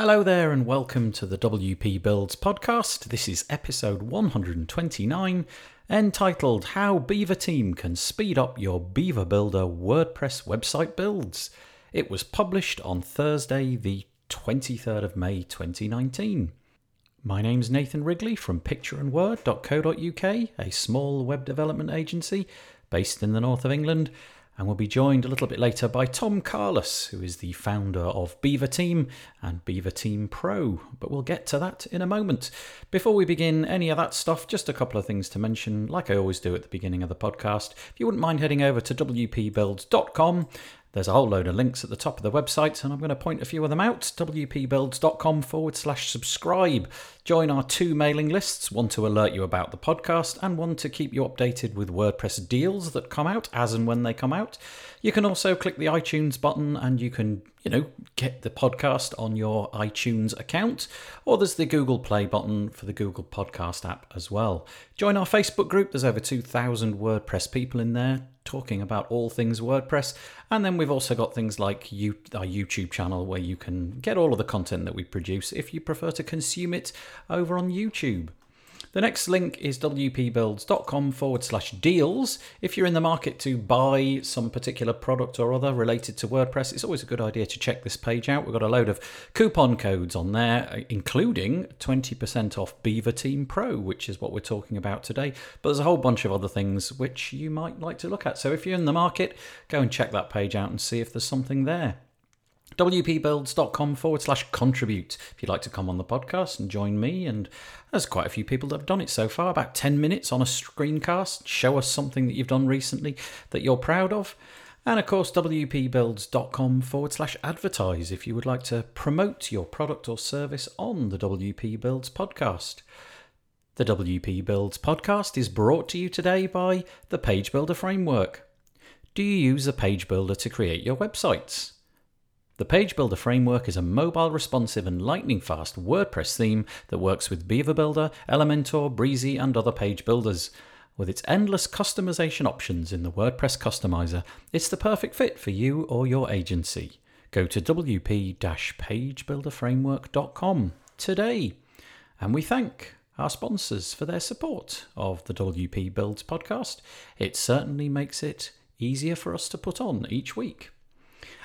Hello there, and welcome to the WP Builds podcast. This is episode 129, entitled How Beaver Team Can Speed Up Your Beaver Builder WordPress Website Builds. It was published on Thursday, the 23rd of May 2019. My name's Nathan Wrigley from pictureandword.co.uk, a small web development agency based in the north of England and we'll be joined a little bit later by Tom Carless, who is the founder of Beaver Team and Beaver Team Pro. But we'll get to that in a moment. Before we begin any of that stuff, just a couple of things to mention, like I always do at the beginning of the podcast. If you wouldn't mind heading over to wpbuilds.com there's a whole load of links at the top of the website, and I'm going to point a few of them out. wpbuilds.com forward slash subscribe. Join our two mailing lists one to alert you about the podcast, and one to keep you updated with WordPress deals that come out as and when they come out. You can also click the iTunes button and you can, you know, get the podcast on your iTunes account. Or there's the Google Play button for the Google Podcast app as well. Join our Facebook group, there's over 2,000 WordPress people in there talking about all things WordPress. And then we've also got things like you, our YouTube channel where you can get all of the content that we produce if you prefer to consume it over on YouTube. The next link is wpbuilds.com forward slash deals. If you're in the market to buy some particular product or other related to WordPress, it's always a good idea to check this page out. We've got a load of coupon codes on there, including 20% off Beaver Team Pro, which is what we're talking about today. But there's a whole bunch of other things which you might like to look at. So if you're in the market, go and check that page out and see if there's something there wpbuilds.com forward slash contribute if you'd like to come on the podcast and join me. And there's quite a few people that have done it so far, about 10 minutes on a screencast. Show us something that you've done recently that you're proud of. And of course, wpbuilds.com forward slash advertise if you would like to promote your product or service on the WP Builds podcast. The WP Builds podcast is brought to you today by the Page Builder Framework. Do you use a page builder to create your websites? The Page Builder framework is a mobile responsive and lightning fast WordPress theme that works with Beaver Builder, Elementor, Brizy, and other page builders. With its endless customization options in the WordPress customizer, it's the perfect fit for you or your agency. Go to wp pagebuilderframework.com today. And we thank our sponsors for their support of the WP Builds podcast. It certainly makes it easier for us to put on each week.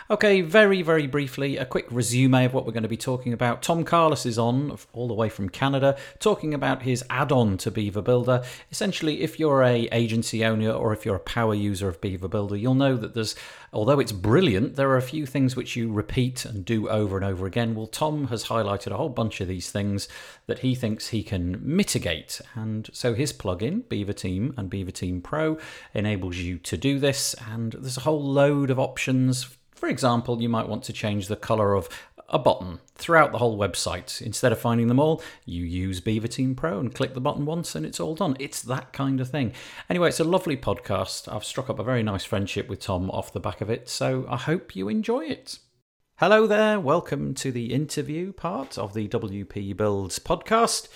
Okay, very, very briefly, a quick resume of what we're going to be talking about. Tom Carless is on, all the way from Canada, talking about his add-on to Beaver Builder. Essentially, if you're a agency owner or if you're a power user of Beaver Builder, you'll know that there's, although it's brilliant, there are a few things which you repeat and do over and over again. Well, Tom has highlighted a whole bunch of these things that he thinks he can mitigate. And so his plugin, Beaver Team and Beaver Team Pro, enables you to do this. And there's a whole load of options for example, you might want to change the color of a button throughout the whole website. Instead of finding them all, you use Beaver Team Pro and click the button once and it's all done. It's that kind of thing. Anyway, it's a lovely podcast. I've struck up a very nice friendship with Tom off the back of it, so I hope you enjoy it. Hello there, welcome to the interview part of the WP Builds podcast.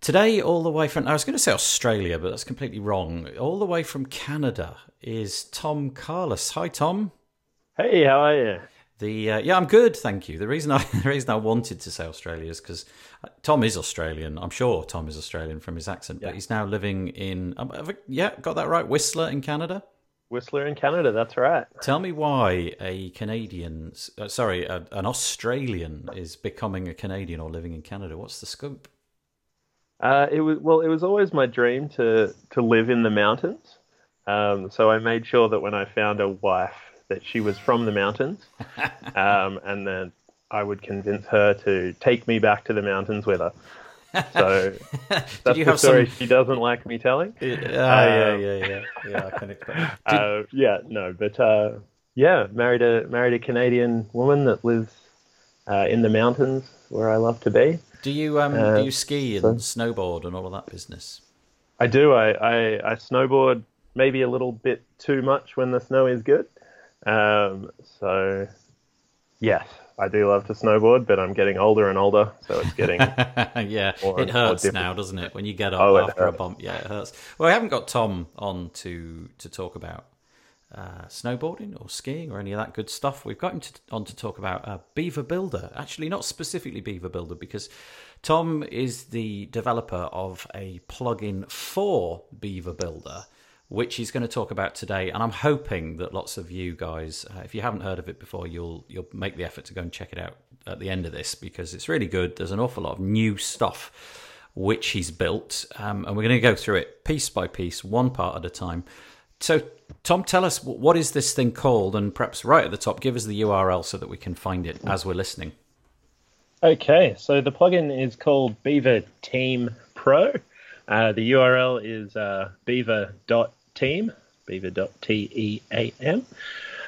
Today, all the way from, I was going to say Australia, but that's completely wrong. All the way from Canada is Tom Carless. Hi, Tom. Hey, how are you? The uh, yeah, I'm good, thank you. The reason I the reason I wanted to say Australia is because uh, Tom is Australian. I'm sure Tom is Australian from his accent, yeah. but he's now living in um, yeah, got that right, Whistler in Canada. Whistler in Canada, that's right. Tell me why a Canadian, uh, sorry, a, an Australian is becoming a Canadian or living in Canada. What's the scope? Uh, it was well, it was always my dream to to live in the mountains. Um, so I made sure that when I found a wife that she was from the mountains, um, and then I would convince her to take me back to the mountains with her. So that's the story some... she doesn't like me telling. Yeah, uh, yeah, yeah, yeah, yeah. I can. Uh, yeah, no, but uh, yeah, married a married a Canadian woman that lives uh, in the mountains where I love to be. Do you um do you ski and so... snowboard and all of that business? I do. I, I I snowboard maybe a little bit too much when the snow is good. Um, so, yes, I do love to snowboard, but I'm getting older and older, so it's getting yeah. more It hurts now, doesn't it? When you get up Oh, after a bump, yeah, it hurts. Well, we haven't got Tom on to to talk about uh, snowboarding or skiing or any of that good stuff. We've got him to, on to talk about uh, Beaver Builder. Actually, not specifically Beaver Builder because Tom is the developer of a plugin for Beaver Builder. Which he's going to talk about today, and I'm hoping that lots of you guys, uh, if you haven't heard of it before, you'll you'll make the effort to go and check it out at the end of this because it's really good. There's an awful lot of new stuff which he's built, um, and we're going to go through it piece by piece, one part at a time. So, Tom, tell us what is this thing called, and perhaps right at the top, give us the URL so that we can find it as we're listening. Okay, so the plugin is called Beaver Team Pro. Uh, the URL is uh, beaver.team, beaver.team.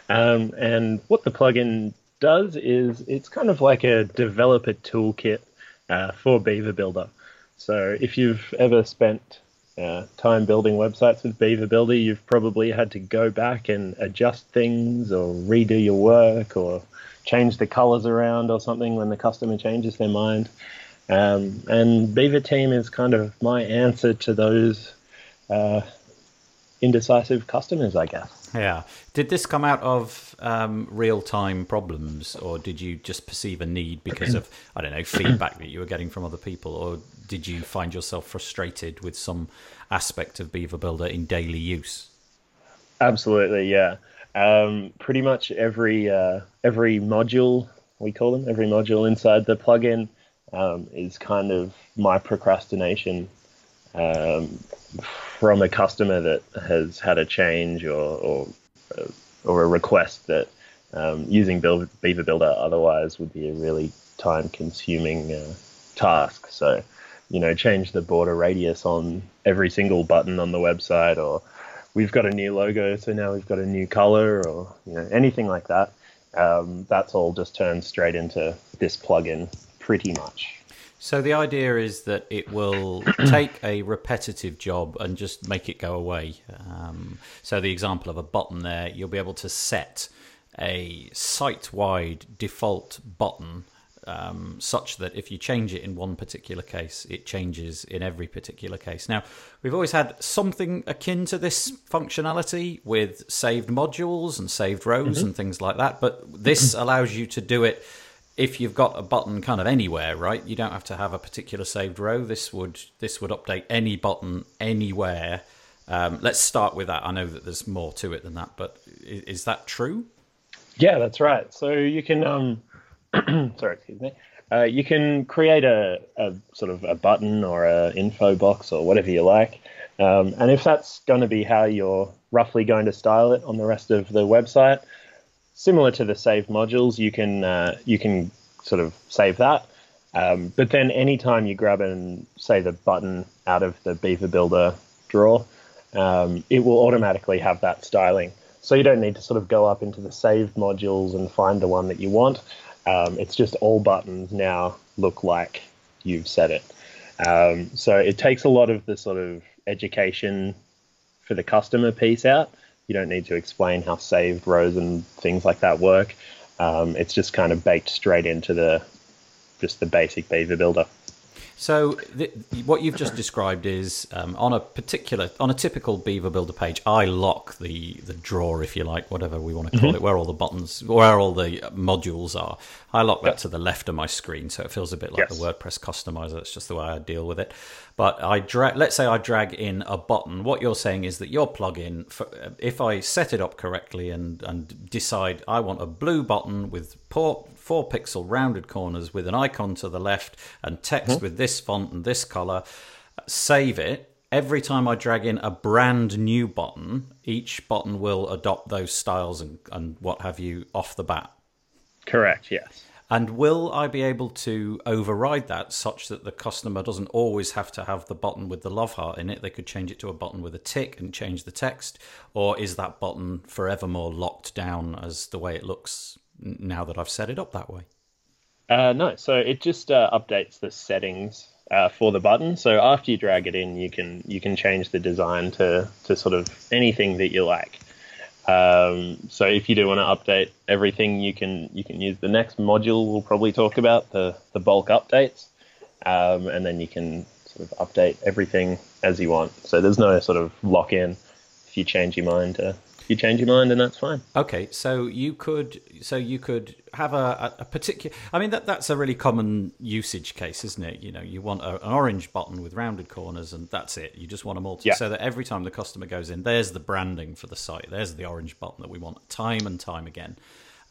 Um, and what the plugin does is it's kind of like a developer toolkit uh, for Beaver Builder. So if you've ever spent uh, time building websites with Beaver Builder, you've probably had to go back and adjust things or redo your work or change the colors around or something when the customer changes their mind. Um, and Beaver Team is kind of my answer to those uh, indecisive customers, I guess. Yeah. Did this come out of um, real time problems, or did you just perceive a need because of, I don't know, feedback that you were getting from other people, or did you find yourself frustrated with some aspect of Beaver Builder in daily use? Absolutely, yeah. Um, pretty much every uh, every module we call them, every module inside the plugin um, is kind of my procrastination um, from a customer that has had a change or or, or a request that um, using Build, Beaver Builder otherwise would be a really time consuming uh, task. So, you know, change the border radius on every single button on the website or we've got a new logo, so now we've got a new color, or you know anything like that. Um, that's all just turned straight into this plugin, pretty much. So the idea is that it will take a repetitive job and just make it go away. Um, so the example of a button there, you'll be able to set a site-wide default button um, such that if you change it in one particular case, it changes in every particular case. Now, we've always had something akin to this functionality with saved modules and saved rows and things like that, but this allows you to do it if you've got a button kind of anywhere, right? You don't have to have a particular saved row. This would this would update any button anywhere. Um, let's start with that. I know that there's more to it than that, but is, is that true? Yeah, that's right. So you can, um, sorry, excuse me. Uh, you can create a, a sort of a button or a info box or whatever you like, um, and if that's going to be how you're roughly going to style it on the rest of the website, similar to the saved modules, you can uh, you can sort of save that. Um, but then anytime you grab and say the button out of the Beaver Builder drawer, um, it will automatically have that styling. So you don't need to sort of go up into the saved modules and find the one that you want. Um, it's just all buttons now look like you've set it. Um, so it takes a lot of the sort of education for the customer piece out. You don't need to explain how saved rows and things like that work. Um, it's just kind of baked straight into the just the basic Beaver Builder. So th- what you've just described is um, on a particular, on a typical Beaver Builder page, I lock the the drawer, if you like, whatever we want to call it, where all the buttons, where all the modules are. I lock that to the left of my screen, so it feels a bit like Yes. the WordPress customizer. That's just the way I deal with it. But I drag, let's say I drag in a button. What you're saying is that your plugin, for, if I set it up correctly and and decide I want a blue button with four, four pixel rounded corners with an icon to the left and text hmm? with this font and this color, save it. Every time I drag in a brand new button, each button will adopt those styles and, and what have you off the bat. Correct. Yes. And will I be able to override that such that the customer doesn't always have to have the button with the love heart in it? They could change it to a button with a tick and change the text, or is that button forevermore locked down as the way it looks now that I've set it up that way? Uh, no, so it just uh, updates the settings uh, for the button. So after you drag it in, you can you can change the design to to sort of anything that you like. Um, so if you do want to update everything, you can you can use the next module we'll probably talk about the the bulk updates, um, and then you can sort of update everything as you want. So there's no sort of lock in. If you change your mind, if you change your mind, and that's fine. Okay, so you could so you could have a, a particular. I mean that that's a really common usage case, isn't it? You know, you want a, an orange button with rounded corners, and that's it. You just want them all to, Yeah. so that every time the customer goes in, there's the branding for the site. There's the orange button that we want time and time again.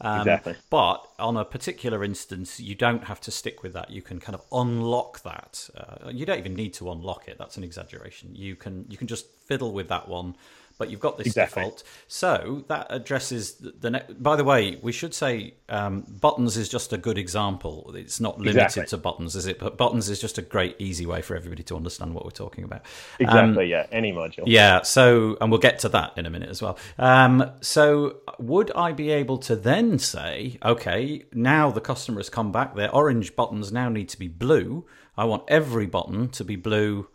Um, Exactly. But on a particular instance, you don't have to stick with that. You can kind of unlock that. Uh, you don't even need to unlock it. That's an exaggeration. You can you can just fiddle with that one. But you've got this Exactly. default, so that addresses the, ne- By the way, we should say um, buttons is just a good example. It's not limited Exactly. to buttons, is it? But buttons is just a great, easy way for everybody to understand what we're talking about. Um, Exactly. yeah. Any module. yeah, so, and we'll get to that in a minute as well. Um, so, would I be able to then say, okay, now the customer has come back, their orange buttons now need to be blue. I want every button to be blue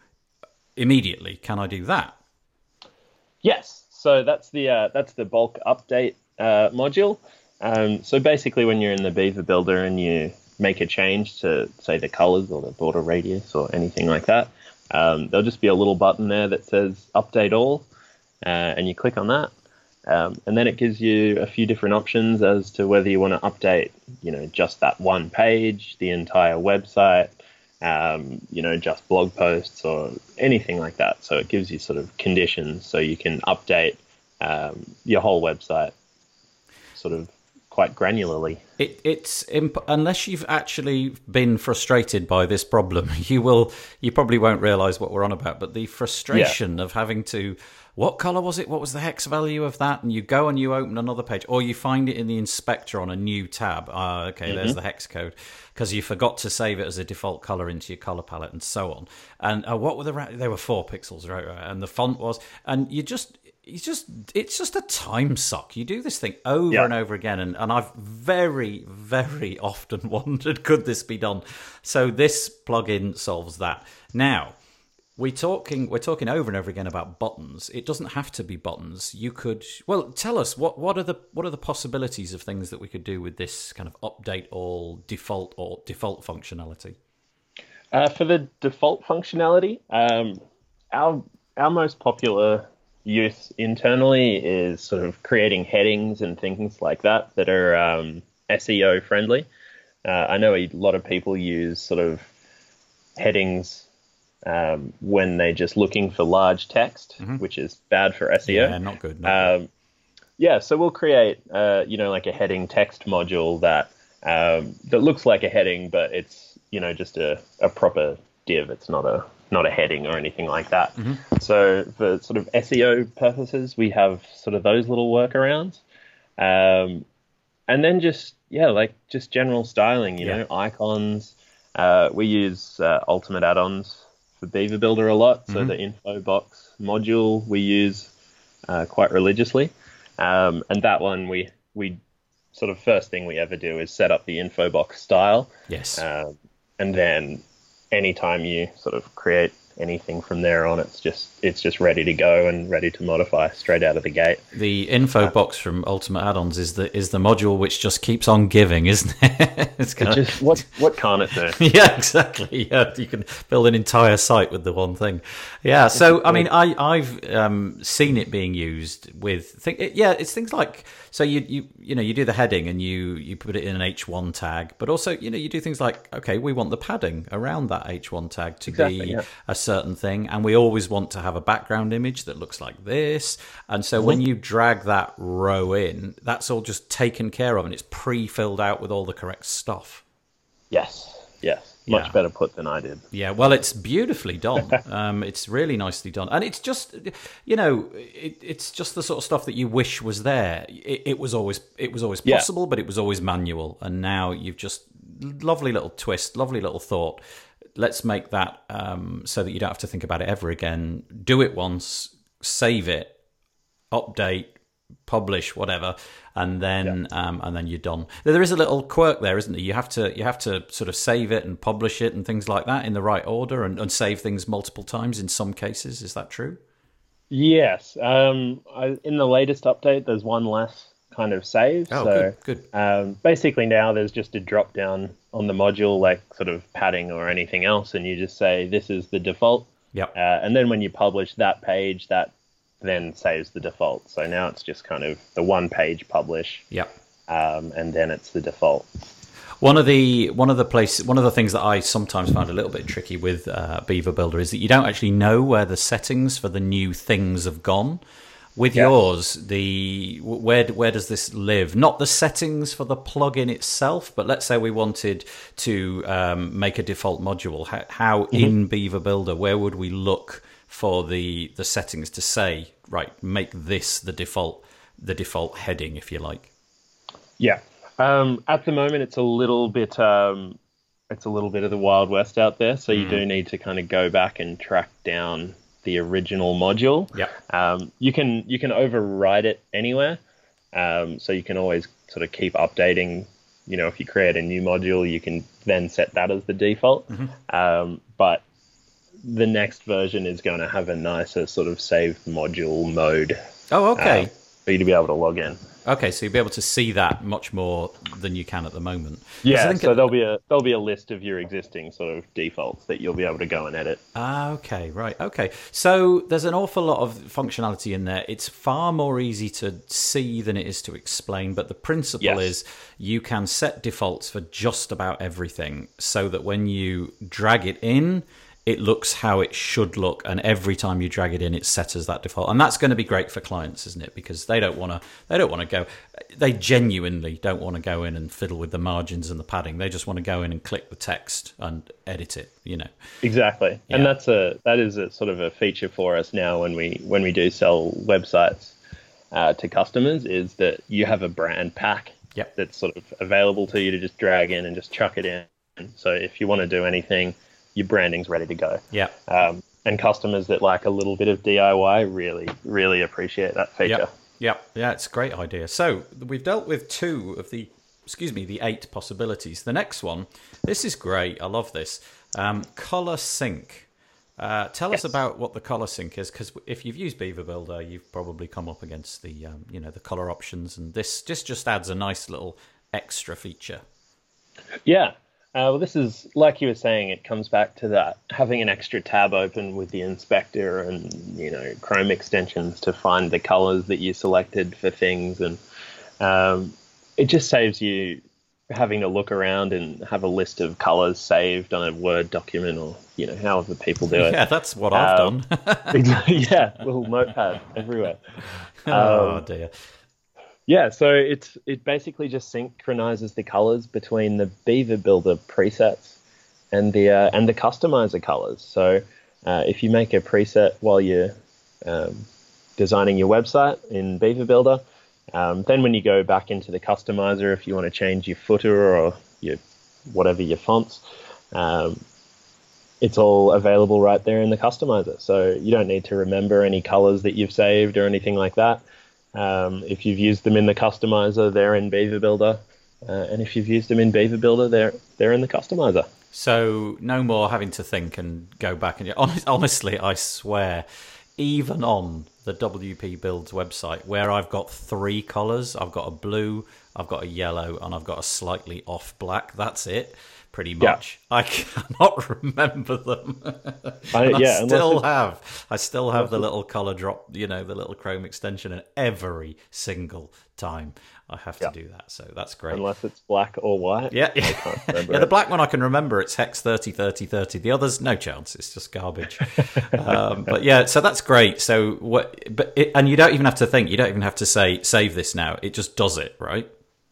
immediately. Can I do that? Yes. So that's the uh, that's the bulk update uh, module. Um, so basically, when you're in the Beaver Builder and you make a change to say the colors or the border radius or anything like that, um, there'll just be a little button there that says Update All, uh, and you click on that, um, and then it gives you a few different options as to whether you want to update, you know, just that one page, the entire website, um, you know, just blog posts or anything like that. So it gives you sort of conditions so you can update um, your whole website sort of quite granularly. It, it's imp- unless you've actually been frustrated by this problem, you will you probably won't realize what we're on about. But the frustration of having to what color was it? What was the hex value of that? And you go and you open another page, or you find it in the inspector on a new tab. Ah, okay, there's the hex code because you forgot to save it as a default color into your color palette and so on. And uh, what were the ra- they were four pixels, right? right? And the font was, and you just you just it's just a time suck. You do this thing over Yeah. and over again, and, and I've very, very often wondered could this be done? So this plugin solves that. Now, we talking we're talking over and over again about buttons. It doesn't have to be buttons. You could well tell us what what are the what are the possibilities of things that we could do with this kind of update all default or default functionality. Uh, for the default functionality, um, our our most popular use internally is sort of creating headings and things like that that are um, SEO friendly. Uh, I know a lot of people use sort of headings um, when they're just looking for large text, which is bad for SEO. Yeah, not good. Not good. Um, yeah, so we'll create, uh, you know, like a heading text module that um, that looks like a heading, but it's you know just a, a proper div. It's not a not a heading or anything like that. So for sort of SEO purposes, we have sort of those little workarounds, um, and then just yeah, like just general styling. You Yeah. know, icons. Uh, we use uh, Ultimate add-ons for Beaver Builder a lot. So the info box module we use uh, quite religiously. Um, and that one we we sort of first thing we ever do is set up the info box style, yes. um, and then anytime you sort of create anything from there on, it's just it's just ready to go and ready to modify straight out of the gate. The info box from Ultimate Add-ons is the is the module which just keeps on giving, isn't it? it's kind of, Just what what can't it do? yeah, exactly. Yeah, you can build an entire site with the one thing. Yeah. So I mean, I I've um, seen it being used with it- Yeah, it's things like so you you you know you do the heading and you you put it in an H one tag, but also you know you do things like okay, we want the padding around that H one tag to Exactly, be yeah. a certain thing, and we always want to have a background image that looks like this. And so when you drag that row in, that's all just taken care of, and it's pre-filled out with all the correct stuff. Yes, yes, much Yeah. better put than I did. Yeah, well, it's beautifully done. Um, it's really nicely done, and it's just, you know, it, it's just the sort of stuff that you wish was there. It, it was always, it was always Yeah. possible, but it was always manual, and now you've just lovely little twist, lovely little thought. Let's make that um, so that you don't have to think about it ever again. Do it once, save it, update, publish, whatever, and then um, and then you're done. There is a little quirk there, isn't there? You have to you have to sort of save it and publish it and things like that in the right order, and, and save things multiple times in some cases. Is that true? Yes. Um, I, in the latest update, there's one less kind of save. Oh, so good, good. Um, basically now there's just a drop down on the module, like sort of padding or anything else, and you just say this is the default. Yep. Uh, and then when you publish that page, that then saves the default. So now it's just kind of the one page publish, Yep. um, and then it's the default. One of the one of the place one of the things that I sometimes find a little bit tricky with uh, Beaver Builder is that you don't actually know where the settings for the new things have gone. With Yeah. yours, the where where does this live? Not the settings for the plugin itself, but let's say we wanted to um, make a default module. How, how in Beaver Builder, where would we look for the the settings to say right? Make this the default the default heading, if you like. Yeah. Um, at the moment, it's a little bit um, it's a little bit of the wild west out there. So you do need to kind of go back and track down the original module. Yeah. Um, you can you can override it anywhere. Um, so you can always sort of keep updating. You know, if you create a new module, you can then set that as the default. Um, but the next version is going to have a nicer sort of save module mode Oh, okay. um, for you to be able to log in. Okay, so you'll be able to see that much more than you can at the moment. Yeah, so there'll be a there'll be a list of your existing sort of defaults that you'll be able to go and edit. Ah, okay, right, okay. So there's an awful lot of functionality in there. It's far more easy to see than it is to explain, but the principle Yes. is you can set defaults for just about everything so that when you drag it in, it looks how it should look, and every time you drag it in, it set as that default, and that's going to be great for clients, isn't it? Because they don't want to, they don't want to go, they genuinely don't want to go in and fiddle with the margins and the padding. They just want to go in and click the text and edit it. You know, Exactly, Yeah. and that's a that is a sort of a feature for us now when we when we do sell websites uh, to customers is that you have a brand pack Yep. that's sort of available to you to just drag in and just chuck it in. So if you want to do anything, your branding's ready to go. yeah. Um, and customers that like a little bit of DIY really really appreciate that feature. Yep. Yep. Yeah, it's a great idea. So we've dealt with two of the, excuse me, the eight possibilities. The next one, this is great. I love this. Um, color sync. Uh, tell us about what the color sync is, because if you've used Beaver Builder, you've probably come up against the, um, you know, the color options, and this just just adds a nice little extra feature. Yeah. Uh, well, this is like you were saying. It comes back to that having an extra tab open with the inspector and you know Chrome extensions to find the colors that you selected for things, and um, it just saves you having to look around and have a list of colors saved on a Word document or you know however people do it. Yeah, that's what I've Um, done. yeah, little notepad everywhere. oh dear. Yeah, so it's it basically just synchronizes the colors between the Beaver Builder presets and the uh, and the customizer colors. So uh, if you make a preset while you're um, designing your website in Beaver Builder, um, then when you go back into the customizer, if you want to change your footer or your whatever your fonts, um, it's all available right there in the customizer. So you don't need to remember any colors that you've saved or anything like that. Um, if you've used them in the customizer, they're in Beaver Builder, uh, and if you've used them in Beaver Builder, they're they're in the customizer. So no more having to think and go back and hon- honestly, I swear, even on the WP Builds website where I've got three colours, I've got a blue, I've got a yellow, and I've got a slightly off black. That's it, pretty Yeah. much. I cannot remember them. I, And I still have. I still have the little color drop, you know, the little Chrome extension, and every single time I have to Yeah. do that. So that's great. unless it's black or white. Yeah, yeah. yeah. The it. black one I can remember. It's hex 30, 30, 30. The others, no chance. It's just garbage. um, but yeah, so that's great. So what? But it, and you don't even have to think. You don't even have to say save this now. It just does it, right?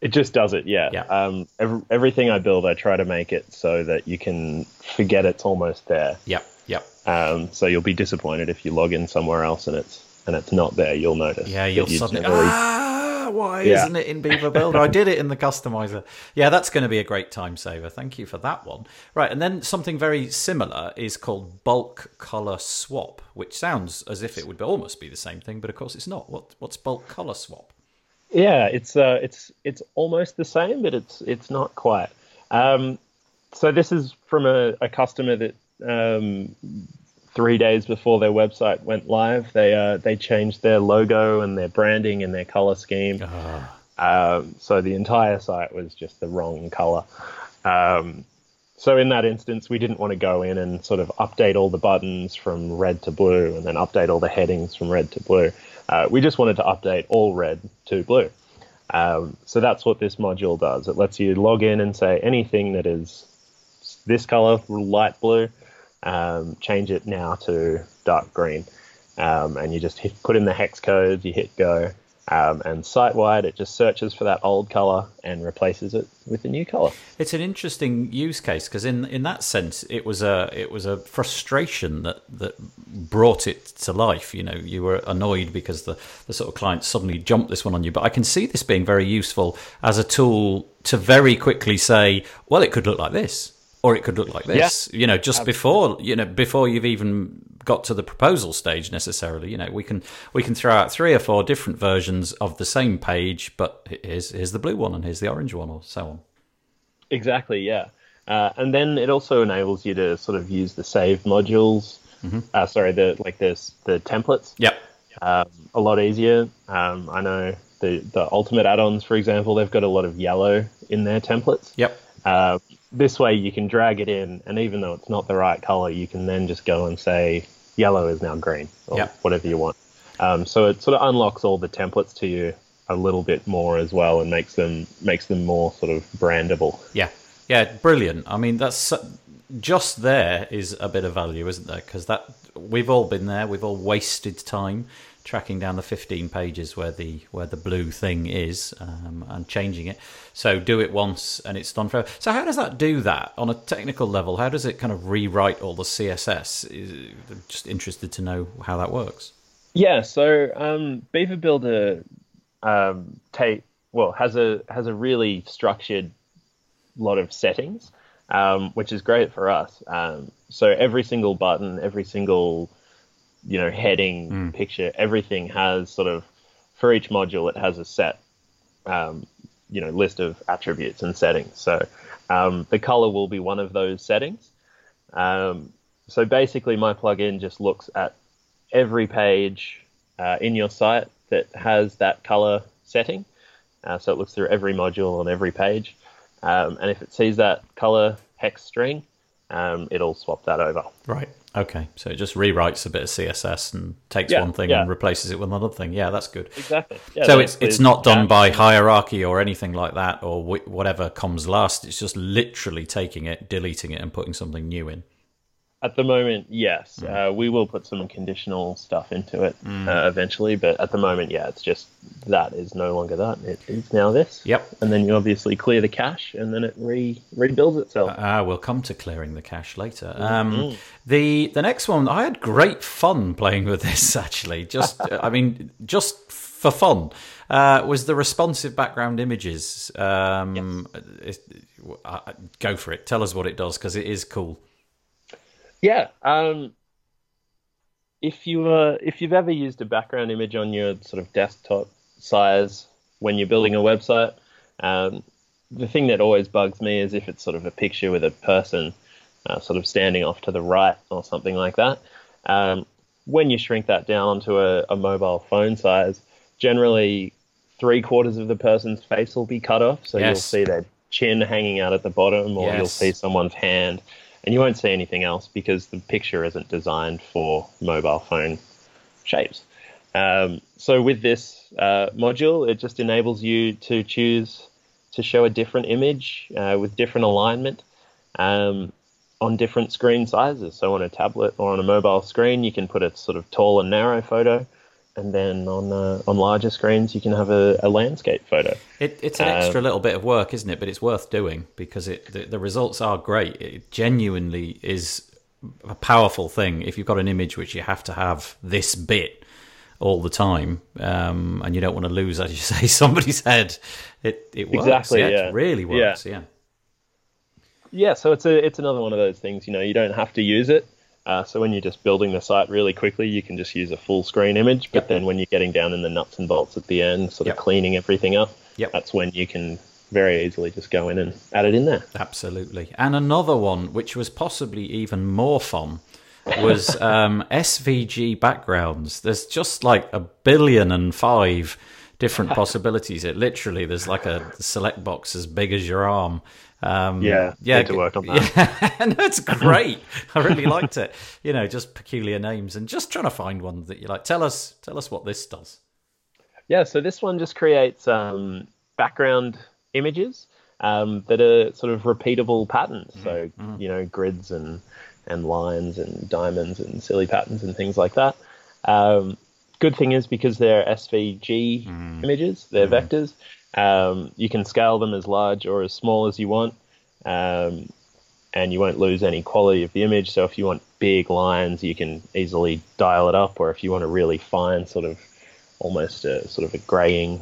It just does it. Yeah. Yeah. Um, ev everything I build, I try to make it so that you can forget it's almost there. Yep, yep. Um, so you'll be disappointed if you log in somewhere else and it's and it's not there. You'll notice. Yeah, you'll suddenly never- ah, why Yeah. isn't it in Beaver Builder? I did it in the customizer. Yeah, that's going to be a great time saver. Thank you for that one. Right, and then something very similar is called bulk color swap, which sounds as if it would almost be the same thing, but of course it's not. What what's bulk color swap? Yeah, it's uh, it's it's almost the same, but it's it's not quite. Um, so this is from a, a customer that um, three days before their website went live, they uh, they changed their logo and their branding and their color scheme. Um, so the entire site was just the wrong color. Um, so in that instance, we didn't want to go in and sort of update all the buttons from red to blue and then update all the headings from red to blue. Uh, we just wanted to update all red to blue. Um, so that's what this module does. It lets you log in and say anything that is this color, light blue, um, change it now to dark green. Um, and you just hit, put in the hex code, you hit go, um, and site wide, it just searches for that old color and replaces it with a new color. It's an interesting use case because in in that sense, it was a it was a frustration that that brought it to life. You know, you were annoyed because the the sort of client suddenly jumped this one on you. But I can see this being very useful as a tool to very quickly say, well, it could look like this or it could look like this. Yeah. You know, just Absolutely. before you know before you've even got to the proposal stage necessarily. You know, we can we can throw out three or four different versions of the same page, but here's here's the blue one and here's the orange one, or so on. Exactly. Yeah. Uh, and then it also enables you to sort of use the save modules. Mm-hmm. Uh, sorry, the like this the templates. Yep. Um, a lot easier. Um, I know the the ultimate add-ons, for example, they've got a lot of yellow in their templates. Yep. Uh, this way you can drag it in, and even though it's not the right color, you can then just go and say yellow is now green or yep. whatever you want. Um, so it sort of unlocks all the templates to you a little bit more as well, and makes them makes them more sort of brandable. Yeah, yeah, brilliant. I mean, that's just there is a bit of value, isn't there? Because that we've all been there. We've all wasted time tracking down the 15 pages where the where the blue thing is um, and changing it. So do it once and it's done forever. So how does that do that on a technical level? How does it kind of rewrite all the CSS? I'm just interested to know how that works. Yeah, so um, Beaver Builder um, take well has a has a really structured lot of settings, um, which is great for us. Um, so every single button, every single you know, heading, mm. picture, everything has sort of for each module it has a set, um, you know, list of attributes and settings. So um, the color will be one of those settings. Um, so basically, my plugin just looks at every page uh, in your site that has that color setting. Uh, so it looks through every module on every page, um, and if it sees that color hex string, um, it'll swap that over. Right. Okay, so it just rewrites a bit of CSS and takes yeah, one thing yeah. and replaces it with another thing. Yeah, that's good. Exactly. Yeah, so it's it's not done by hierarchy or anything like that, or whatever comes last. It's just literally taking it, deleting it, and putting something new in. At the moment, yes. Mm. Uh, we will put some conditional stuff into it mm. uh, eventually, but at the moment, yeah, it's just that is no longer that. It is now this. Yep. And then you obviously clear the cache, and then it re rebuilds itself. Uh, we'll come to clearing the cache later. Um, mm-hmm. The the next one, I had great fun playing with this. Actually, just I mean, just for fun, uh, was the responsive background images. Um, yes. Uh, go for it. Tell us what it does because it is cool. Yeah. Um, if you uh, if you've ever used a background image on your sort of desktop size when you're building a website, um, the thing that always bugs me is if it's sort of a picture with a person uh, sort of standing off to the right or something like that. Um, when you shrink that down onto a, a, mobile phone size, generally three quarters of the person's face will be cut off, so yes. you'll see their chin hanging out at the bottom, or yes. you'll see someone's hand and you won't see anything else because the picture isn't designed for mobile phone shapes. Um, so with this uh, module, it just enables you to choose to show a different image uh, with different alignment um, on different screen sizes. So on a tablet or on a mobile screen, you can put a sort of tall and narrow photo and then on uh, on larger screens you can have a, a landscape photo. It, it's an extra um, little bit of work, isn't it? But it's worth doing because it the, the, results are great. It genuinely is a powerful thing. If you've got an image which you have to have this bit all the time, um, and you don't want to lose, as you say, somebody's head, it it works. Exactly, yeah, yeah. It really works. Yeah. yeah. Yeah, so it's a it's another one of those things. You know, you don't have to use it, uh, so when you're just building the site really quickly, you can just use a full screen image. But yep. then when you're getting down in the nuts and bolts at the end, sort yep. of cleaning everything up, yep. that's when you can very easily just go in and add it in there. Absolutely. And another one, which was possibly even more fun, was um, SVG backgrounds. There's just like a billion and five different possibilities. It literally there's like a select box as big as your arm. Um, yeah, yeah, to work on that. Yeah, no, it's great. I really liked it. You know, just peculiar names and just trying to find one that you like. Tell us, tell us what this does. Yeah, so this one just creates um, background images um, that are sort of repeatable patterns. So Mm-hmm. you know, grids and and lines and diamonds and silly patterns and things like that. Um, good thing is because they're SVG Mm-hmm. images, they're vectors. Um, you can scale them as large or as small as you want, um, and you won't lose any quality of the image. So if you want big lines, you can easily dial it up, or if you want a really fine sort of almost a sort of a graying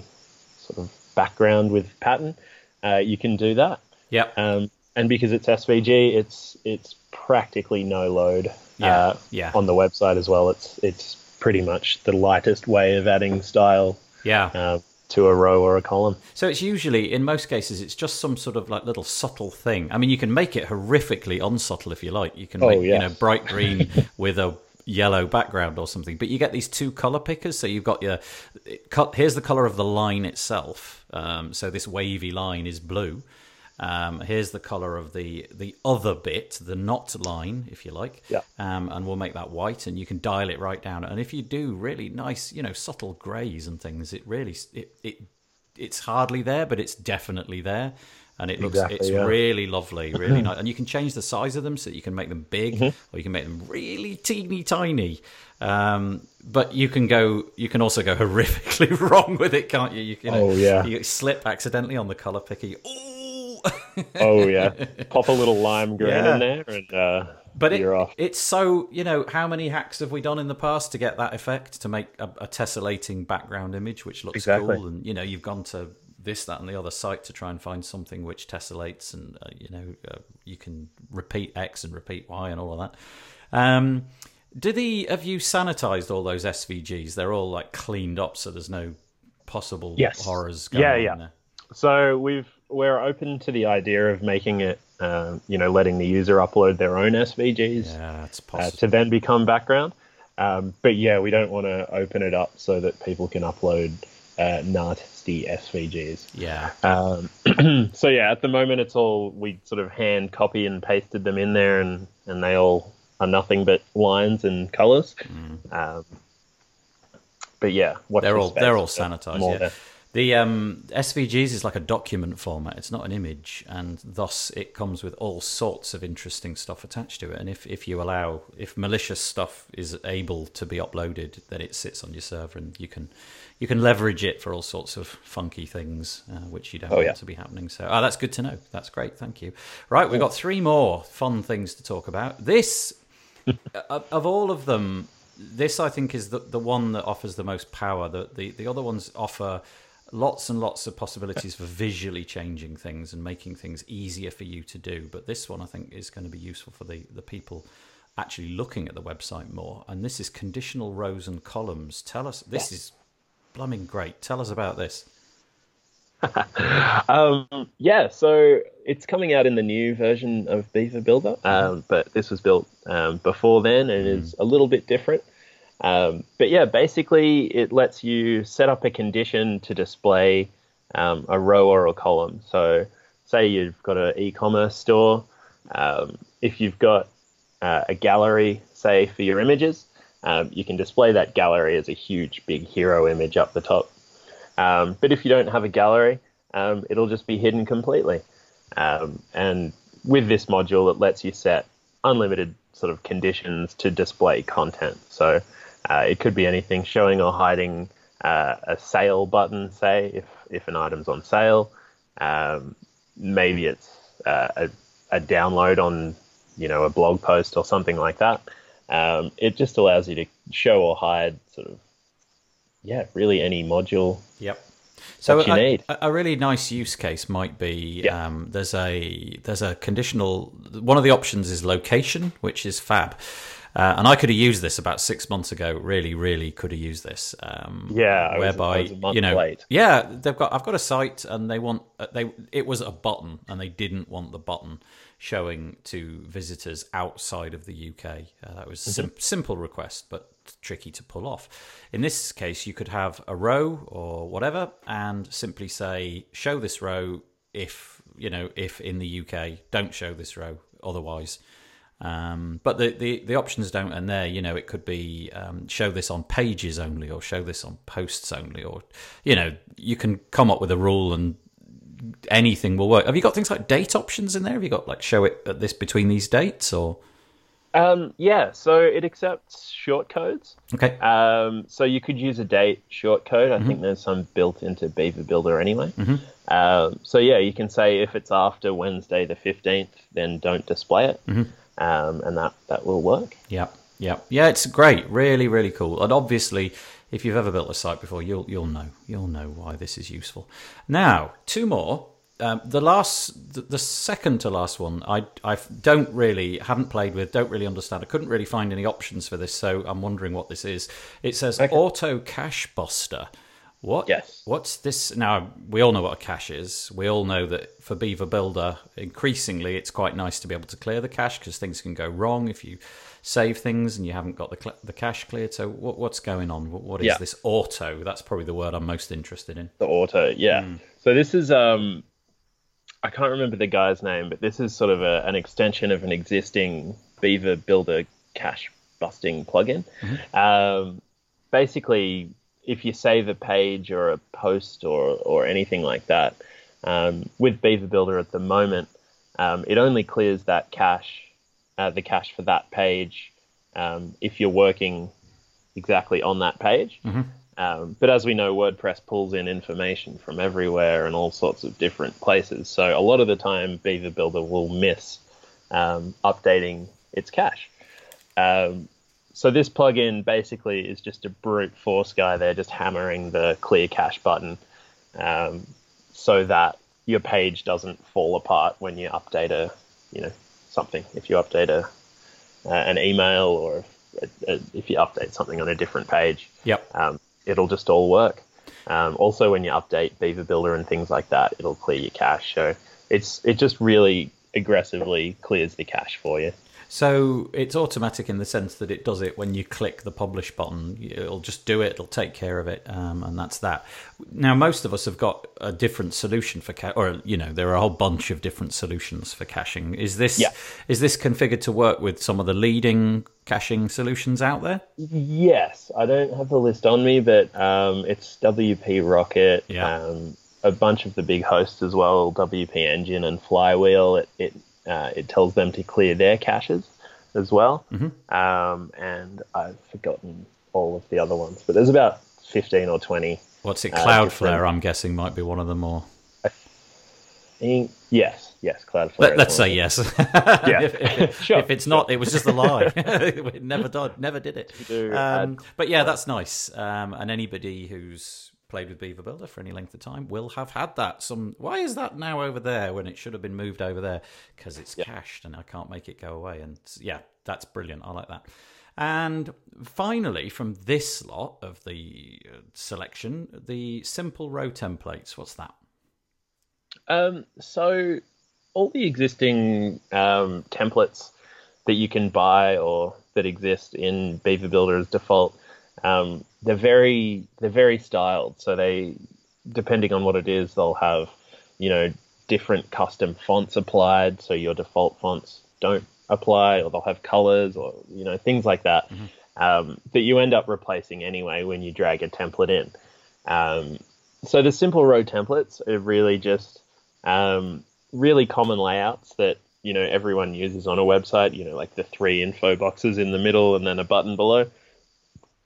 sort of background with pattern, uh, you can do that. Yep. Um, and because it's SVG, it's it's practically no load Yeah, uh, yeah. on the website as well. It's it's pretty much the lightest way of adding style yeah. uh, to a row or a column. So it's usually, in most cases, it's just some sort of like little subtle thing. I mean, you can make it horrifically unsubtle if you like. You can Oh, make, you know, bright green with a yellow background or something. But you get these two color pickers. So you've got your cut. Here's the color of the line itself. Um, so this wavy line is blue. Um, here's the color of the the other bit, the not line, if you like. Yeah. Um, and we'll make that white, and you can dial it right down. And if you do really nice, you know, subtle greys and things, it really it it it's hardly there, but it's definitely there. And it looks Exactly, it's yeah. really lovely, really nice. And you can change the size of them so that you can make them big Mm-hmm. or you can make them really teeny tiny. Um, but you can go you can also go horrifically wrong with it, can't you? You can Oh, yeah. you slip accidentally on the colour picker. You, Oh yeah, pop a little lime green Yeah. in there, and uh, But it, you're off. it's so you know how many hacks have we done in the past to get that effect to make a, a tessellating background image which looks Exactly. cool and you know you've gone to this that and the other site to try and find something which tessellates and uh, you know uh, you can repeat x and repeat y and all of that um do the have you sanitized all those svgs they're all like cleaned up so there's no possible Yes. horrors going Yeah, on yeah. there So we've we're open to the idea of making it, uh, you know, letting the user upload their own SVGs yeah uh, to then become background. Um, but yeah, we don't want to open it up so that people can upload uh, nasty SVGs. yeah Um, so yeah, at the moment it's all we sort of hand copy and pasted them in there, and and they all are nothing but lines and colors. Um, but yeah, watch Mm. they're all they're all sanitized. Yeah. The um, SVGs is like a document format. It's not an image, and thus it comes with all sorts of interesting stuff attached to it. And if, if you allow, if malicious stuff is able to be uploaded, then it sits on your server, and you can you can leverage it for all sorts of funky things, uh, which you don't Oh, want yeah. to be happening. So, oh, that's good to know. That's great. Thank you. Right, we've got three more fun things to talk about. This of of all of them, this I think is the the one that offers the most power. The the, the other ones offer lots and lots of possibilities for visually changing things and making things easier for you to do. But this one I think is going to be useful for the, the people actually looking at the website more. And this is conditional rows and columns. Tell us this is blooming great. Tell us about this. Um, yeah, so it's coming out in the new version of Beaver Builder, um, but this was built um, before then and is a little bit different. Um, but yeah, basically, it lets you set up a condition to display um, a row or a column. So, say you've got an e-commerce store. Um, if you've got uh, a gallery, say for your images, um, you can display that gallery as a huge, big hero image up the top. Um, but if you don't have a gallery, um, it'll just be hidden completely. And with this module, it lets you set unlimited sort of conditions to display content. So uh, it could be anything showing or hiding uh, a sale button, say, if, if an item's on sale. Um, maybe it's uh, a, a download on, you know, a blog post or something like that. Um, it just allows you to show or hide sort of, yeah, really any module Yep. So What you a, need. a- a really nice use case might be Yeah. um, there's a there's a conditional one of the options is location, which is fab. Uh, and I could have used this about six months ago. Really, really could have used this. Um, Yeah, I was- whereby was a month you know, late. yeah, they've got. I've got a site, and they want uh, they. It was a button, and they didn't want the button showing to visitors outside of the UK. Uh, that was a sim- simple request, but tricky to pull off. In this case, you could have a row or whatever, and simply say, "Show this row if you know if in the UK, don't show this row otherwise." Um, but the, the, the options don't end there. You know, it could be um, show this on pages only, or show this on posts only, or you know, you can come up with a rule and anything will work. Have you got things like date options in there? Have you got like show it at this between these dates, or Um, yeah, so it accepts short codes. okay, Um, so you could use a date short code. I think there's some built into Beaver Builder anyway. Um, so yeah, you can say if it's after Wednesday the 15th, then don't display it, um, and that that will work. yeah, yeah, yeah. It's great, really, really cool. And obviously, if you've ever built a site before, you'll you'll know you'll know why this is useful. Now, two more. Um, the last, the, second to last one, I I don't really haven't played with, don't really understand. I couldn't really find any options for this, so I'm wondering what this is. It says Auto Cache Buster. What? Yes. What's this? Now we all know what a cache is. We all know that for Beaver Builder, increasingly, it's quite nice to be able to clear the cache because things can go wrong if you save things and you haven't got the the cache cleared. So what, what's going on? What, what is Yeah. this auto? That's probably the word I'm most interested in. The auto, yeah. So this is um, I can't remember the guy's name, but this is sort of a, an extension of an existing Beaver Builder cache busting plugin. Um, basically, if you save a page or a post or or anything like that, um, with Beaver Builder at the moment, um, it only clears that cache, uh, the cache for that page, um, if you're working exactly on that page. Um, but as we know, WordPress pulls in information from everywhere and all sorts of different places. So a lot of the time, Beaver Builder will miss um, updating its cache. So this plugin basically is just a brute force guy there, just hammering the clear cache button, um, so that your page doesn't fall apart when you update a, you know, something. If you update a uh, an email or a, a, if you update something on a different page, Yep. um, it'll just all work. Um, also, when you update Beaver Builder and things like that, it'll clear your cache. So it's it just really aggressively clears the cache for you. So it's automatic in the sense that it does it when you click the publish button. It'll just do it. It'll take care of it, um, and that's that. Now, most of us have got a different solution for ca- or you know, there are a whole bunch of different solutions for caching. Is this Yeah. is this configured to work with some of the leading caching solutions out there? Yes, I don't have the list on me, but um, it's WP Rocket, Yeah. um, a bunch of the big hosts as well, WP Engine and Flywheel. It it, uh, it tells them to clear their caches as well, um, and I've forgotten all of the other ones, but there's about fifteen or twenty. What's it? Uh, Cloudflare, different- I'm guessing, might be one of them. More. In- Yes, yes, Cloudflare. Let, let's say yes. Yeah. if, if, Sure, if it's not, it was just a lie. it never did. Never did it. Um, but yeah, that's nice. Um, and anybody who's played with Beaver Builder for any length of time will have had that. Some why is that now over there when it should have been moved over there? Because it's cached and I can't make it go away. And yeah, that's brilliant. I like that. And finally, from this lot of the uh, selection, the simple row templates. What's that? Um, so all the existing um, templates that you can buy or that exist in Beaver Builder as default, um, they're very they're very styled. So they, depending on what it is, they'll have you know different custom fonts applied. So your default fonts don't apply, or they'll have colors, or you know things like that um, that you end up replacing anyway when you drag a template in. Um, so the simple row templates are really just um, really common layouts that you know everyone uses on a website. You know, like the three info boxes in the middle and then a button below.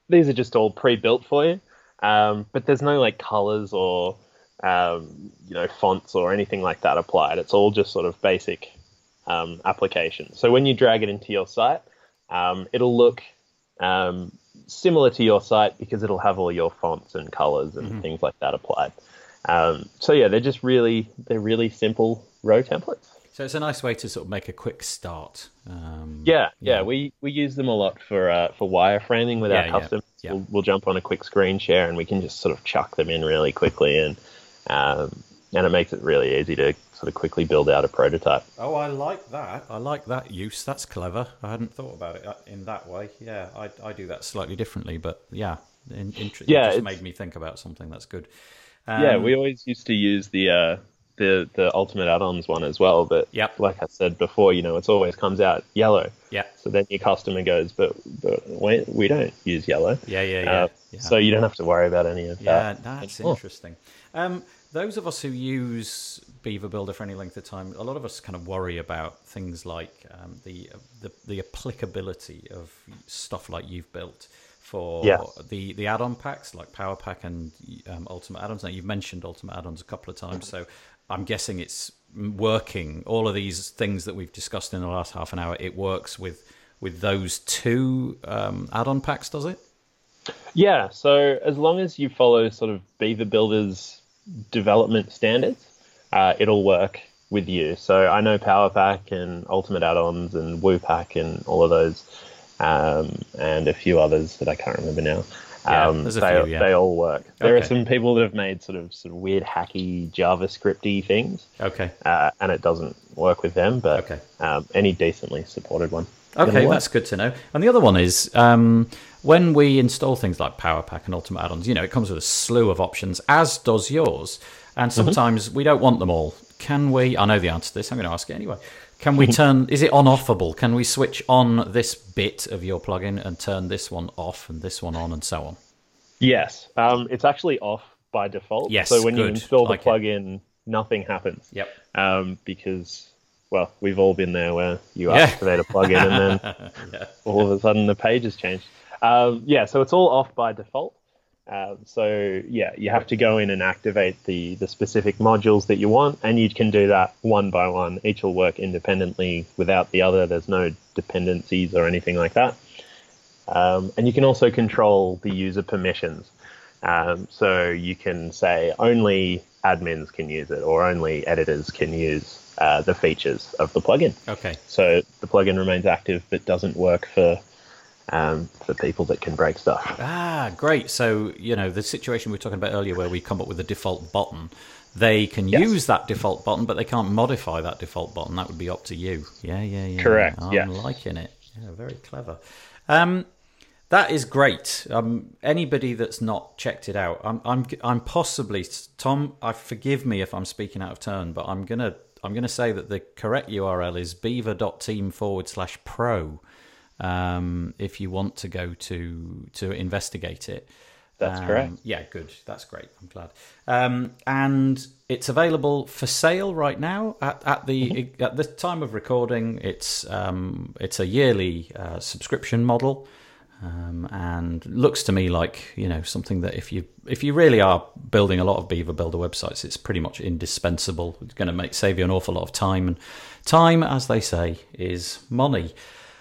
These are just all pre-built for you, um, but there's no like colors or um, you know fonts or anything like that applied. It's all just sort of basic um, application. So when you drag it into your site, um, it'll look um, similar to your site because it'll have all your fonts and colors and things like that applied. Um, so yeah, they're just really they're really simple row templates. So it's a nice way to sort of make a quick start. Um, Yeah, yeah, we we use them a lot for uh, for wireframing with Yeah, our customers. yeah. We'll, we'll jump on a quick screen share and we can just sort of chuck them in really quickly, and um, and it makes it really easy to sort of quickly build out a prototype. Oh, I like that. I like that use. That's clever. I hadn't thought about it uh, in that way. Yeah, I, I do that slightly differently, but yeah, in, int- Yeah, it just made me think about something. That's good. Um, yeah, we always used to use the uh, the the ultimate add-ons one as well, but Yep. like I said before, you know, it's always comes out yellow. Yeah, So then your customer goes, but but we, we don't use yellow. yeah, yeah, yeah. Uh, yeah. So you don't have to worry about any of Yeah, that. that's anymore. interesting. Um, those of us who use Beaver Builder for any length of time, a lot of us kind of worry about things like um, the, the the applicability of stuff like you've built for Yes. the the add-on packs like Power Pack and um, Ultimate Add-ons. Now you've mentioned Ultimate Add-ons a couple of times, so I'm guessing it's working. All of these things that we've discussed in the last half an hour, it works with with those two um, add-on packs, does it? Yeah, so as long as you follow sort of Beaver Builder's development standards, uh, it'll work with you. So I know Power Pack and Ultimate Add-ons and Woo Pack and all of those, um, and a few others that I can't remember now. Yeah, um, they, few, yeah. they all work. There are some people that have made sort of sort of weird hacky JavaScripty things, Okay. uh, and it doesn't work with them. But Okay. um, any decently supported one. Okay, that's good to know. And the other one is um, when we install things like Power Pack and Ultimate Add-ons, you know, it comes with a slew of options, as does yours. And Mm-hmm. sometimes we don't want them all. Can we? I know the answer to this. I'm going to ask it anyway. Can we turn? Is it on-offable? Can we switch on this bit of your plugin and turn this one off and this one on and so on? Yes, um, it's actually off by default. Yes, So when you good. install the Like it. plugin, nothing happens. Yep. Um, because well, we've all been there where you Yeah. activate a plugin and then all of a sudden the page has changed. Um, yeah, so it's all off by default. Um, so yeah, you have to go in and activate the the specific modules that you want, and you can do that one by one. Each will work independently without the other. There's no dependencies or anything like that. Um, and you can also control the user permissions. Um, so you can say only admins can use it, or only editors can use uh, the features of the plugin. Okay. So the plugin remains active, but doesn't work for um, for people that can break stuff. Ah, great. So, you know, the situation we were talking about earlier where we come up with a default button, they can Yes. use that default button, but they can't modify that default button. That would be up to you. Yeah, yeah, yeah. Correct, I'm liking it. Yeah, very clever. Um, that is great. Um, anybody that's not checked it out, I'm, I'm, I'm possibly Tom. I forgive me if I'm speaking out of turn, but I'm gonna, I'm gonna say that the correct URL is beaver.team forward slash pro. Um, if you want to go to to investigate it, That's Um, correct. Yeah, good. That's great. I'm glad. Um, and it's available for sale right now at, at the Mm-hmm. at the time of recording. It's um, it's a yearly uh, subscription model, um, and looks to me like you know something that if you if you really are building a lot of Beaver Builder websites, it's pretty much indispensable. It's going to make save you an awful lot of time, and time, as they say, is money.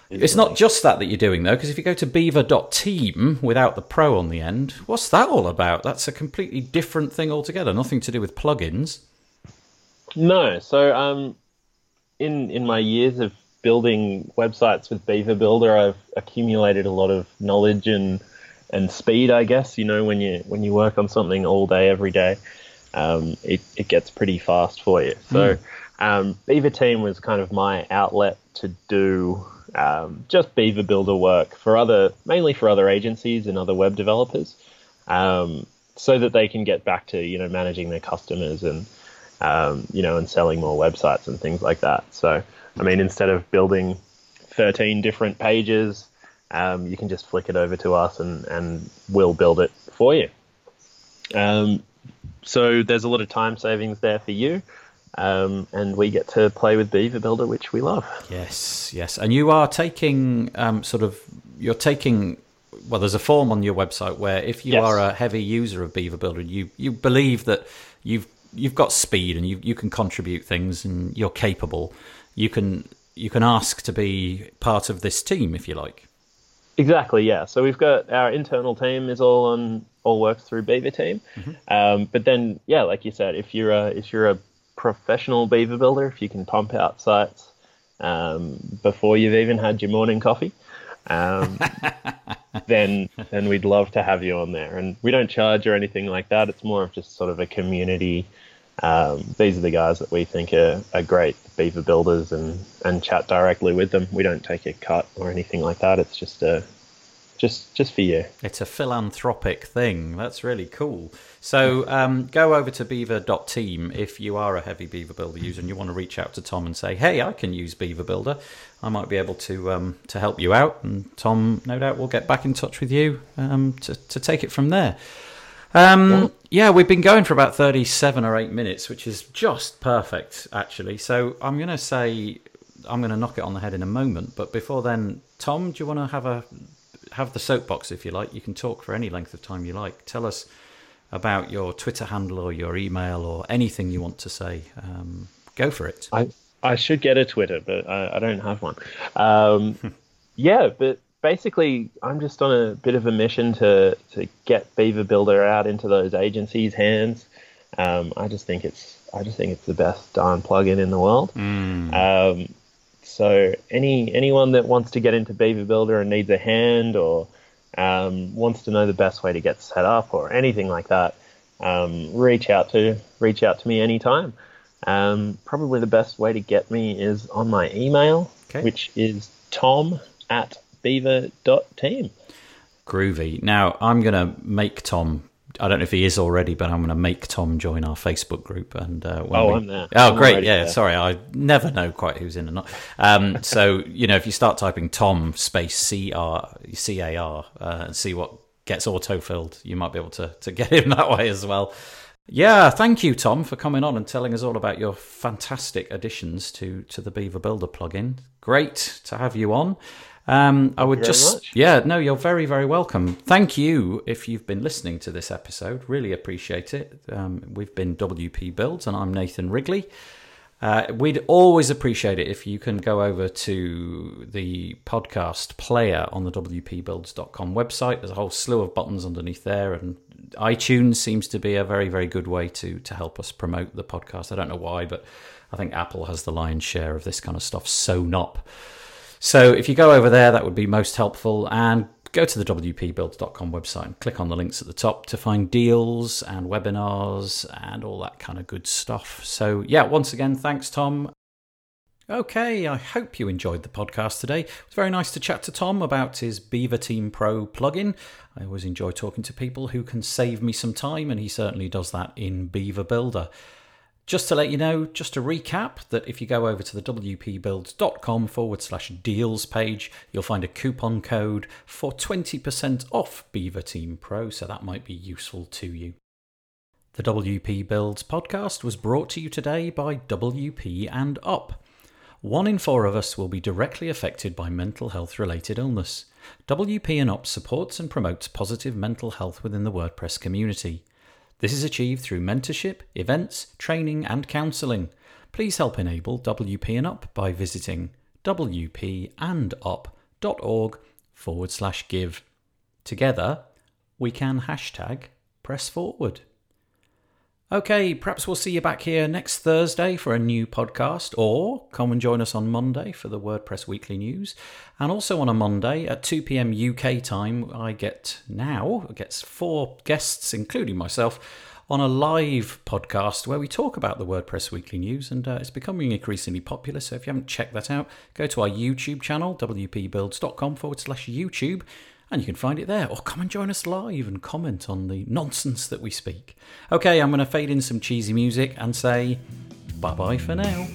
It's not just that that you're doing though, because if you go to beaver.team without the pro on the end, what's that all about? That's a completely different thing altogether. Nothing to do with plugins. No, so um, in in my years of building websites with Beaver Builder, I've accumulated a lot of knowledge and and speed. I guess you know when you when you work on something all day every day, um, it it gets pretty fast for you. So um, Beaver Team was kind of my outlet to do um, just Beaver Builder work for other mainly for other agencies and other web developers, um, so that they can get back to you know managing their customers and um, you know, and selling more websites and things like that. So, I mean, instead of building 13 different pages, um, you can just flick it over to us and, and we'll build it for you. Um, so there's a lot of time savings there for you. Um, and we get to play with Beaver Builder, which we love. Yes, yes. And you are taking um, sort of you're taking well, there's a form on your website where if you Yes. are a heavy user of Beaver Builder, you you believe that you've you've got speed and you you can contribute things and you're capable. You can you can ask to be part of this team if you like. Exactly, yeah. So we've got our internal team is all on all works through Beaver Team, um, but then yeah, like you said, if you're a if you're a professional beaver builder if you can pump out sites um, before you've even had your morning coffee. Um, then then we'd love to have you on there. And we don't charge or anything like that. It's more of just sort of a community. Um, these are the guys that we think are, are great beaver builders and, and chat directly with them. We don't take a cut or anything like that. It's just a just just for you. It's a philanthropic thing. That's really cool. So um, go over to beaver.team if you are a heavy Beaver Builder user and you want to reach out to Tom and say, "Hey, I can use Beaver Builder. I might be able to um, to help you out." And Tom, no doubt, will get back in touch with you um, to to take it from there. Um, yeah, we've been going for about 37 or 8 minutes, which is just perfect, actually. So I'm going to say, I'm going to knock it on the head in a moment. But before then, Tom, do you want to have a have the soapbox if you like. You can talk for any length of time you like. Tell us about your Twitter handle or your email or anything you want to say. Um, go for it. I, I should get a Twitter, but I, I don't have one. Um, yeah, but basically, I'm just on a bit of a mission to, to get Beaver Builder out into those agencies' hands. Um, I just think it's I just think it's the best darn plugin in the world. Mm. Um, so any anyone that wants to get into Beaver Builder and needs a hand or um, wants to know the best way to get set up or anything like that, um, reach out to reach out to me anytime. Um, probably the best way to get me is on my email, Okay. which is tom at beaver.team. Groovy. Now, I'm going to make Tom. I don't know if he is already, but I'm going to make Tom join our Facebook group. And uh, Oh, we- I'm there. Oh, I'm great! Yeah, there. sorry, I never know quite who's in or not. Um, so you know, if you start typing Tom space C R C A R uh, and see what gets autofilled, you might be able to to get him that way as well. Yeah, thank you, Tom, for coming on and telling us all about your fantastic additions to to the Beaver Builder plugin. Great to have you on. Um, I would just much. yeah, no, you're very, very welcome. Thank you if you've been listening to this episode. Really appreciate it. Um, we've been WP Builds, and I'm Nathan Wrigley. Uh, we'd always appreciate it if you can go over to the podcast player on the WPBuilds.com website. There's a whole slew of buttons underneath there, and iTunes seems to be a very, very good way to to help us promote the podcast. I don't know why, but I think Apple has the lion's share of this kind of stuff sewn up. So if you go over there, that would be most helpful. And go to the WPBuilds.com website and click on the links at the top to find deals and webinars and all that kind of good stuff. So, yeah, once again, thanks, Tom. Okay, I hope you enjoyed the podcast today. It was very nice to chat to Tom about his Beaver Team Pro plugin. I always enjoy talking to people who can save me some time, and he certainly does that in Beaver Builder. Just to let you know, just to recap, that if you go over to the wpbuilds.com forward slash deals page, you'll find a coupon code for 20% off Beaver Team Pro, so that might be useful to you. The WP Builds podcast was brought to you today by WP and Up. One in four of us will be directly affected by mental health related illness. WP and Up supports and promotes positive mental health within the WordPress community. This is achieved through mentorship, events, training, and counselling. Please help enable WP and Up by visiting wpandup.org forward slash give. Together, we can hashtag press forward. Okay, perhaps we'll see you back here next Thursday for a new podcast, or come and join us on Monday for the WordPress Weekly News. And also on a Monday at 2 pm UK time, I get now gets four guests, including myself, on a live podcast where we talk about the WordPress Weekly News, and uh, it's becoming increasingly popular. So if you haven't checked that out, go to our YouTube channel, wpbuilds.com forward slash YouTube, and you can find it there. Or come and join us live and comment on the nonsense that we speak. Okay, I'm going to fade in some cheesy music and say bye bye for now.